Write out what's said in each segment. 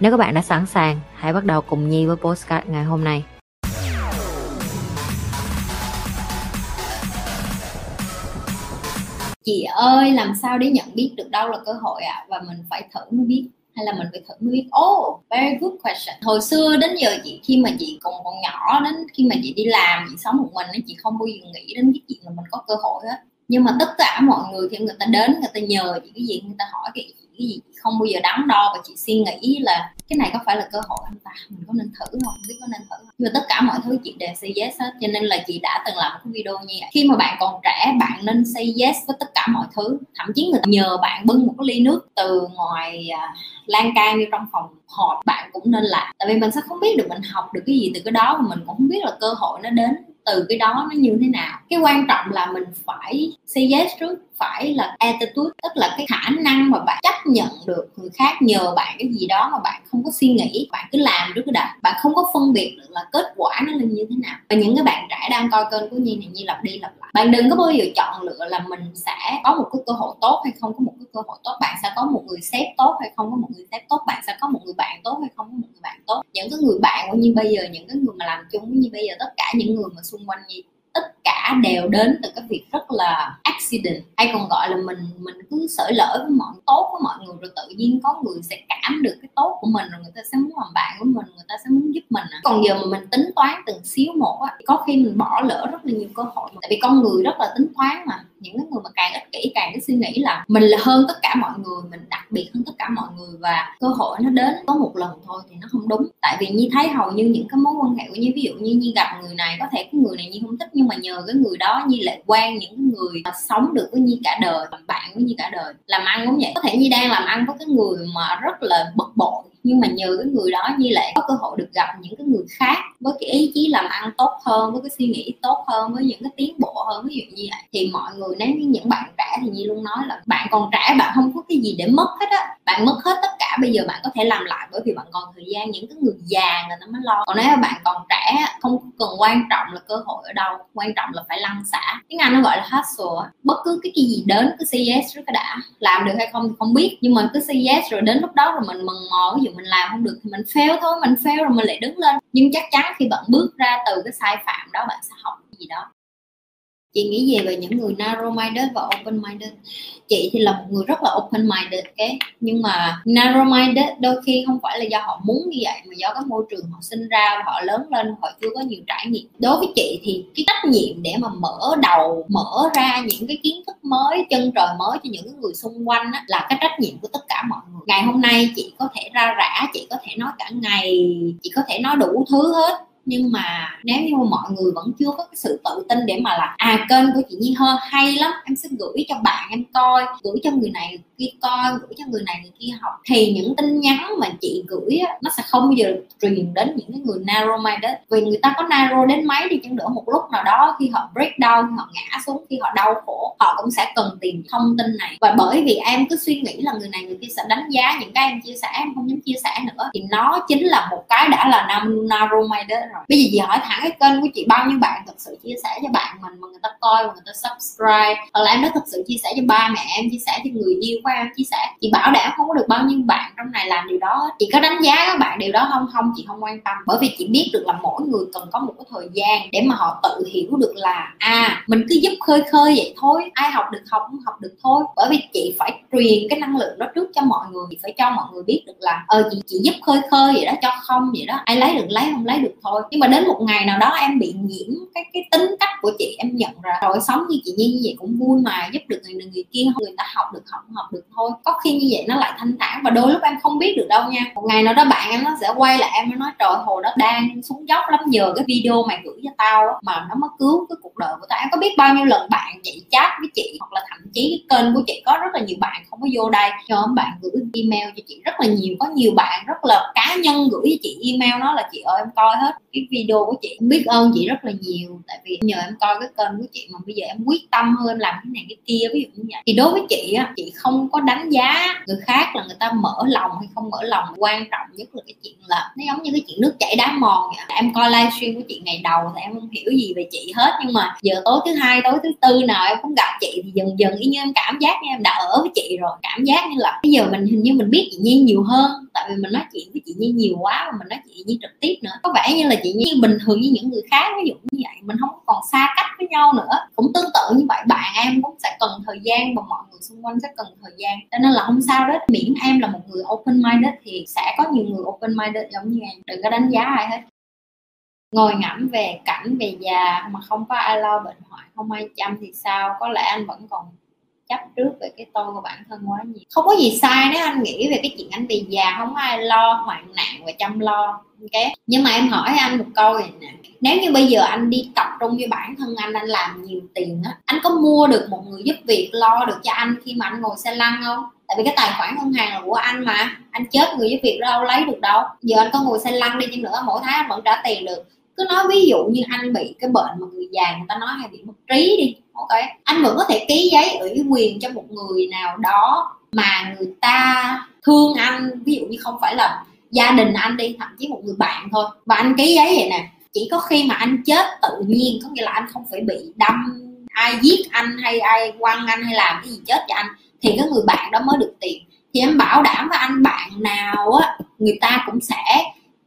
Nếu các bạn đã sẵn sàng, hãy bắt đầu cùng Nhi với postcard ngày hôm nay. chị ơi làm sao để nhận biết được đâu là cơ hội ạ à? và mình phải thử mới biết hay là mình phải thử mới biết oh very good question hồi xưa đến giờ chị khi mà chị còn còn nhỏ đến khi mà chị đi làm chị sống một mình chị không bao giờ nghĩ đến cái chuyện là mình có cơ hội hết nhưng mà tất cả mọi người khi người ta đến, người ta nhờ chị cái gì, người ta hỏi cái cái gì, không bao giờ đắn đo và chị suy nghĩ là cái này có phải là cơ hội không ta? Mình có nên thử không? Không biết có nên thử không? Nhưng mà tất cả mọi thứ chị đều say yes hết, cho nên là chị đã từng làm một cái video như vậy. Khi mà bạn còn trẻ, bạn nên say yes với tất cả mọi thứ. Thậm chí người ta nhờ bạn bưng một cái ly nước từ ngoài à, lan can như trong phòng họp, bạn cũng nên làm. Tại vì mình sẽ không biết được mình học được cái gì từ cái đó, và mình cũng không biết là cơ hội nó đến từ cái đó nó như thế nào? Cái quan trọng là mình phải say yes trước phải là attitude, tức là cái khả năng mà bạn chấp nhận được người khác nhờ bạn cái gì đó mà bạn không có suy nghĩ, bạn cứ làm trước cái đặt bạn không có phân biệt được là kết quả nó là như thế nào. Và những cái bạn trẻ đang coi kênh của nhi này, nhi lặp đi lặp lại. Bạn đừng có bao giờ chọn lựa là mình sẽ có một cái cơ hội tốt hay không có một cái cơ hội tốt. Bạn sẽ có một người sếp tốt hay không có một người sếp tốt. Bạn sẽ có một người bạn tốt hay không có một người bạn tốt. Những cái người bạn của như bây giờ, những cái người mà làm chung với như bây giờ, tất cả những người mà xung quanh nhi tất cả đều đến từ cái việc rất là accident. Hay còn gọi là mình mình cứ sởi lỡ với mọi, tốt của mọi người rồi tự nhiên có người sẽ cảm được cái tốt của mình rồi người ta sẽ muốn làm bạn của mình, người ta sẽ muốn giúp mình à. còn giờ mà mình tính toán từng xíu một á, có khi mình bỏ lỡ rất là nhiều cơ hội tại vì con người rất là tính toán mà. Những cái người mà càng ích kỷ càng cái suy nghĩ là mình là hơn tất cả mọi người, mình đặc biệt hơn tất cả mọi người và cơ hội nó đến có một lần thôi thì nó không đúng. Tại vì như thấy hầu như những cái mối quan hệ của như ví dụ như như gặp người này, có thể cái người này như không thích nhưng mà nhờ cái người đó như lại quen những người mà sống được với như cả đời, làm bạn với như cả đời. Làm ăn cũng vậy. Có thể như đang làm ăn với cái người mà rất là bực bội, nhưng mà nhờ cái người đó như lại có cơ hội được gặp những cái người khác với cái ý chí làm ăn tốt hơn, với cái suy nghĩ tốt hơn, với những cái tiến bộ hơn. Ví dụ như vậy. Thì mọi người, nếu như những bạn trẻ thì như luôn nói là, bạn còn trẻ, bạn không có cái gì để mất hết á bạn mất hết tất cả, bây giờ bạn có thể làm lại bởi vì bạn còn thời gian, những cái người già người ta mới lo. Còn nếu bạn còn trẻ, không cần quan trọng là cơ hội ở đâu, quan trọng là phải lăn xả. Tiếng anh nó gọi là hustle bất cứ cái gì đến, cứ say yes trước đã. Làm được hay không thì không biết, nhưng mà cứ say yes rồi đến lúc đó rồi mình mừng mò ví dụ mình làm không được thì mình fail thôi, mình fail rồi mình lại đứng lên. Nhưng chắc chắn khi bạn bước ra từ cái sai phạm đó, bạn sẽ học cái gì đó chị nghĩ gì về những người narrow minded và open minded chị thì là một người rất là open minded cái nhưng mà narrow minded đôi khi không phải là do họ muốn như vậy mà do cái môi trường họ sinh ra họ lớn lên họ chưa có nhiều trải nghiệm. Đối với chị thì cái trách nhiệm để mà mở đầu mở ra những cái kiến thức mới chân trời mới cho những người xung quanh á, là cái trách nhiệm của tất cả mọi người. Ngày hôm nay chị có thể ra rã chị có thể nói cả ngày chị có thể nói đủ thứ hết nhưng mà nếu như mà mọi người vẫn chưa có cái sự tự tin để mà là à kênh của chị Nhi hơi hay lắm em sẽ gửi cho bạn em coi gửi cho người này người kia coi gửi cho người này người kia học. Thì những tin nhắn mà chị gửi á, nó sẽ không bao giờ truyền đến những cái người narrow minded. Vì người ta có narrow đến mấy đi chăng nữa một lúc nào đó khi họ break down khi họ ngã xuống khi họ đau khổ họ cũng sẽ cần tìm thông tin này. Và bởi vì em cứ suy nghĩ là người này người kia sẽ đánh giá những cái em chia sẻ em không dám chia sẻ nữa thì nó chính là một cái đã là narrow minded rồi. Bây giờ chị hỏi thẳng cái kênh của chị bao nhiêu bạn thật sự chia sẻ cho bạn mình mà người ta coi mà người ta subscribe. Hoặc là em đã thật sự chia sẻ cho ba mẹ, em chia sẻ cho người yêu của em chia sẻ. Chị bảo đảm không có được bao nhiêu bạn trong này làm điều đó. Chị có đánh giá các bạn điều đó không? Không, chị không quan tâm. Bởi vì chị biết được là mỗi người cần có một cái thời gian để mà họ tự hiểu được là à mình cứ giúp khơi khơi vậy thôi. Ai học được học không học được thôi. Bởi vì chị phải truyền cái năng lượng đó trước cho mọi người. Chị phải cho mọi người biết được là ờ chị chị giúp khơi khơi vậy đó, cho không vậy đó. Ai lấy được, lấy không lấy được thôi thôi nhưng mà đến một ngày nào đó em bị nhiễm cái cái tính cách của chị, em nhận ra rồi, sống như chị Nhi như vậy cũng vui mà, giúp được người này, người kia người ta học được, học học được thôi. Có khi như vậy nó lại thanh thản và đôi lúc em không biết được đâu nha. Một ngày nào đó bạn em nó sẽ quay lại, em nó nói, trời hồ đó đang xuống dốc lắm giờ cái video mày gửi cho tao mà nó mới cứu cái cuộc đời của tao. Em có biết bao nhiêu lần bạn chị chat với chị, hoặc là thậm chí cái kênh của chị có rất là nhiều bạn không có vô đây, cho bạn gửi email cho chị rất là nhiều, có nhiều bạn rất là cá nhân gửi cho chị email nó là chị ơi, em coi hết cái video của chị biết ơn chị rất là nhiều. Tại vì nhờ em coi cái kênh của chị mà bây giờ em quyết tâm hơn làm cái này cái kia, ví dụ như vậy. Thì đối với chị á, chị không có đánh giá người khác là người ta mở lòng hay không mở lòng. Quan trọng nhất là cái chuyện là nó giống như cái chuyện nước chảy đá mòn vậy. em coi livestream của chị ngày đầu thì em không hiểu gì về chị hết. Nhưng mà giờ tối thứ hai, tối thứ tư nào em cũng gặp chị thì dần dần y như em cảm giác như em đã ở với chị rồi. Cảm giác như là bây giờ mình hình như mình biết chị Nhi nhiều hơn. Tại vì mình nói chuyện với chị Nhi nhiều quá mà mình nói chị Nhi trực tiếp nữa. Có vẻ như là chị Nhi bình thường như những người khác, ví dụ như vậy. Mình không còn xa cách với nhau nữa. Cũng tương tự như vậy, bạn em cũng sẽ cần thời gian và mọi người xung quanh sẽ cần thời gian. Cho nên là không sao đó miễn em là một người open minded thì sẽ có nhiều người open minded giống như em. Đừng có đánh giá ai hết. Ngồi ngẫm về cảnh về già mà không có ai lo bệnh hoạn, không ai chăm thì sao? Có lẽ anh vẫn còn chấp trước về cái tôi của bản thân quá nhiều. Không có gì sai nếu anh nghĩ về cái chuyện anh bị già, không ai lo hoạn nạn và chăm lo, ok? Nhưng mà em hỏi anh một câu này nè. Nếu như bây giờ anh đi tập trung với bản thân anh anh làm nhiều tiền á, anh có mua được một người giúp việc lo được cho anh khi mà anh ngồi xe lăn không? Tại vì cái tài khoản ngân hàng là của anh mà. Anh chết người giúp việc đâu, lấy được đâu. Giờ anh có ngồi xe lăn đi chăng nữa, mỗi tháng anh vẫn trả tiền được cứ nói ví dụ như anh bị cái bệnh mà người già người ta nói hay bị mất trí đi, ok? Anh vẫn có thể ký giấy ủy quyền cho một người nào đó mà người ta thương anh, ví dụ như không phải là gia đình anh đi, thậm chí một người bạn thôi. Và anh ký giấy vậy nè, chỉ có khi mà anh chết tự nhiên, có nghĩa là anh không phải bị đâm, ai giết anh hay ai quăng anh hay làm cái gì chết cho anh, thì cái người bạn đó mới được tiền. Thì em bảo đảm với anh bạn nào á, người ta cũng sẽ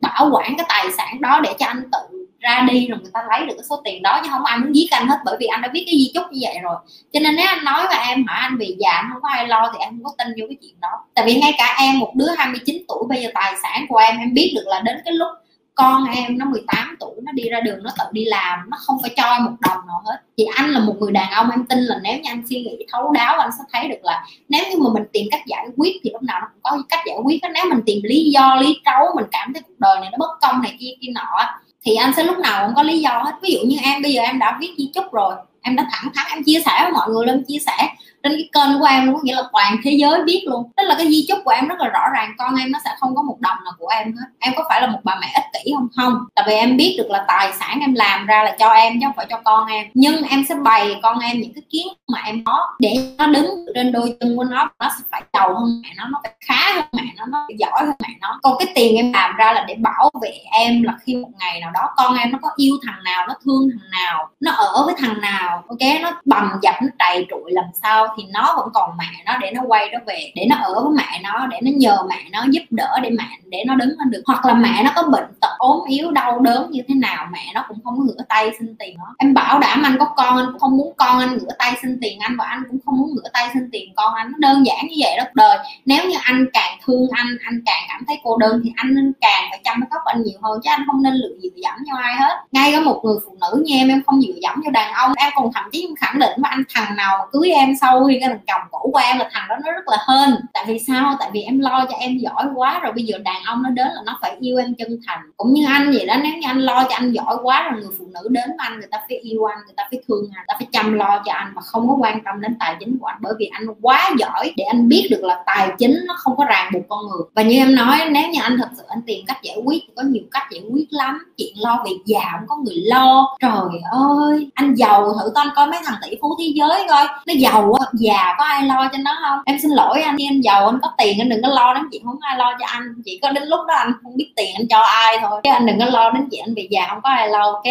bảo quản cái tài sản đó để cho anh tự ra đi rồi người ta lấy được cái số tiền đó, chứ không ai muốn giết anh hết, bởi vì anh đã biết cái di chúc như vậy rồi. Cho nên nếu anh nói với em hỏi anh bị già, anh không có ai lo thì em không có tin vô cái chuyện đó. Tại vì ngay cả em, một đứa 29 tuổi, bây giờ tài sản của em em biết được là đến cái lúc con em nó 18 tuổi, nó đi ra đường, nó tự đi làm, nó không phải cho một đồng nào hết. Thì anh là một người đàn ông, em tin là nếu như anh suy nghĩ thấu đáo, anh sẽ thấy được là nếu như mà mình tìm cách giải quyết thì lúc nào nó cũng có cách giải quyết nếu mình tìm lý do, lý trấu mình cảm thấy cuộc đời này nó bất công này kia kia nọ thì anh sẽ lúc nào cũng có lý do hết. Ví dụ như em, bây giờ em đã viết di chúc rồi, em đã thẳng thắn, em chia sẻ với mọi người lên chia sẻ trên cái kênh của em có nghĩa là toàn thế giới biết luôn. Tức là cái di chúc của em rất là rõ ràng, con em nó sẽ không có một đồng nào của em hết. Em có phải là một bà mẹ ích kỷ không? Không. Tại vì em biết được là tài sản em làm ra là cho em, chứ không phải cho con em. Nhưng em sẽ bày con em những cái kiến mà em có để nó đứng trên đôi chân của nó nó sẽ phải giàu hơn mẹ nó nó phải khá hơn mẹ nó nó phải giỏi hơn mẹ nó. Còn cái tiền em làm ra là để bảo vệ em là khi một ngày nào đó con em nó có yêu thằng nào, nó thương thằng nào, nó ở với thằng nào, ok? Nó bầm dập, nó trầy trụi làm sao? Thì nó vẫn còn mẹ nó để nó quay nó về, để nó ở với mẹ nó, để nó nhờ mẹ nó giúp đỡ để mẹ, để nó đứng lên được. Hoặc là mẹ nó có bệnh tật, ốm yếu, đau đớn như thế nào, mẹ nó cũng không rửa tay xin tiền nó. Em bảo đảm anh có con, anh cũng không muốn con anh rửa tay xin tiền anh và anh cũng không muốn rửa tay xin tiền con anh. Nó đơn giản như vậy đó. Đời, nếu như anh càng thương anh anh càng cảm thấy cô đơn thì anh nên càng phải chăm sóc anh nhiều hơn chứ anh không nên lựa dựa dẫm cho ai hết. Ngay cả một người phụ nữ như em em không dựa dẫm cho đàn ông. Em còn thậm chí khẳng định mà anh thằng nào mà cưới em sau nguyên cái thằng chồng cổ quan là thằng đó nó rất là hên. Tại vì sao? Tại vì em lo cho em giỏi quá, rồi bây giờ đàn ông nó đến là nó phải yêu em chân thành. Cũng như anh vậy đó, nếu như anh lo cho anh giỏi quá, rồi người phụ nữ đến với anh, người ta phải yêu anh, người ta phải thương anh, người ta phải chăm lo cho anh mà không có quan tâm đến tài chính của anh bởi vì anh quá giỏi để anh biết được là tài chính nó không có ràng buộc con người. Và như em nói, nếu như anh thật sự anh tìm cách giải quyết thì có nhiều cách giải quyết lắm. Chuyện lo việc già không có người lo. Trời ơi, anh giàu thử con coi mấy thằng tỷ phú thế giới coi. Nó giàu quá già có ai lo cho nó không? Em xin lỗi anh em giàu anh có tiền anh đừng có lo đến chuyện không ai lo cho anh. Chỉ có đến lúc đó anh không biết tiền anh cho ai thôi. Chứ anh đừng có lo đến chuyện anh bị già không có ai lo ok?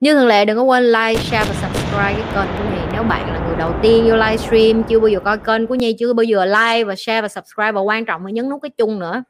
Như thường lệ đừng có quên like, share và subscribe cái kênh của Nhi nếu bạn là người đầu tiên vô livestream chưa bao giờ coi kênh của Nhi chưa bao giờ like và share và subscribe. Và quan trọng là nhấn nút cái chung nữa.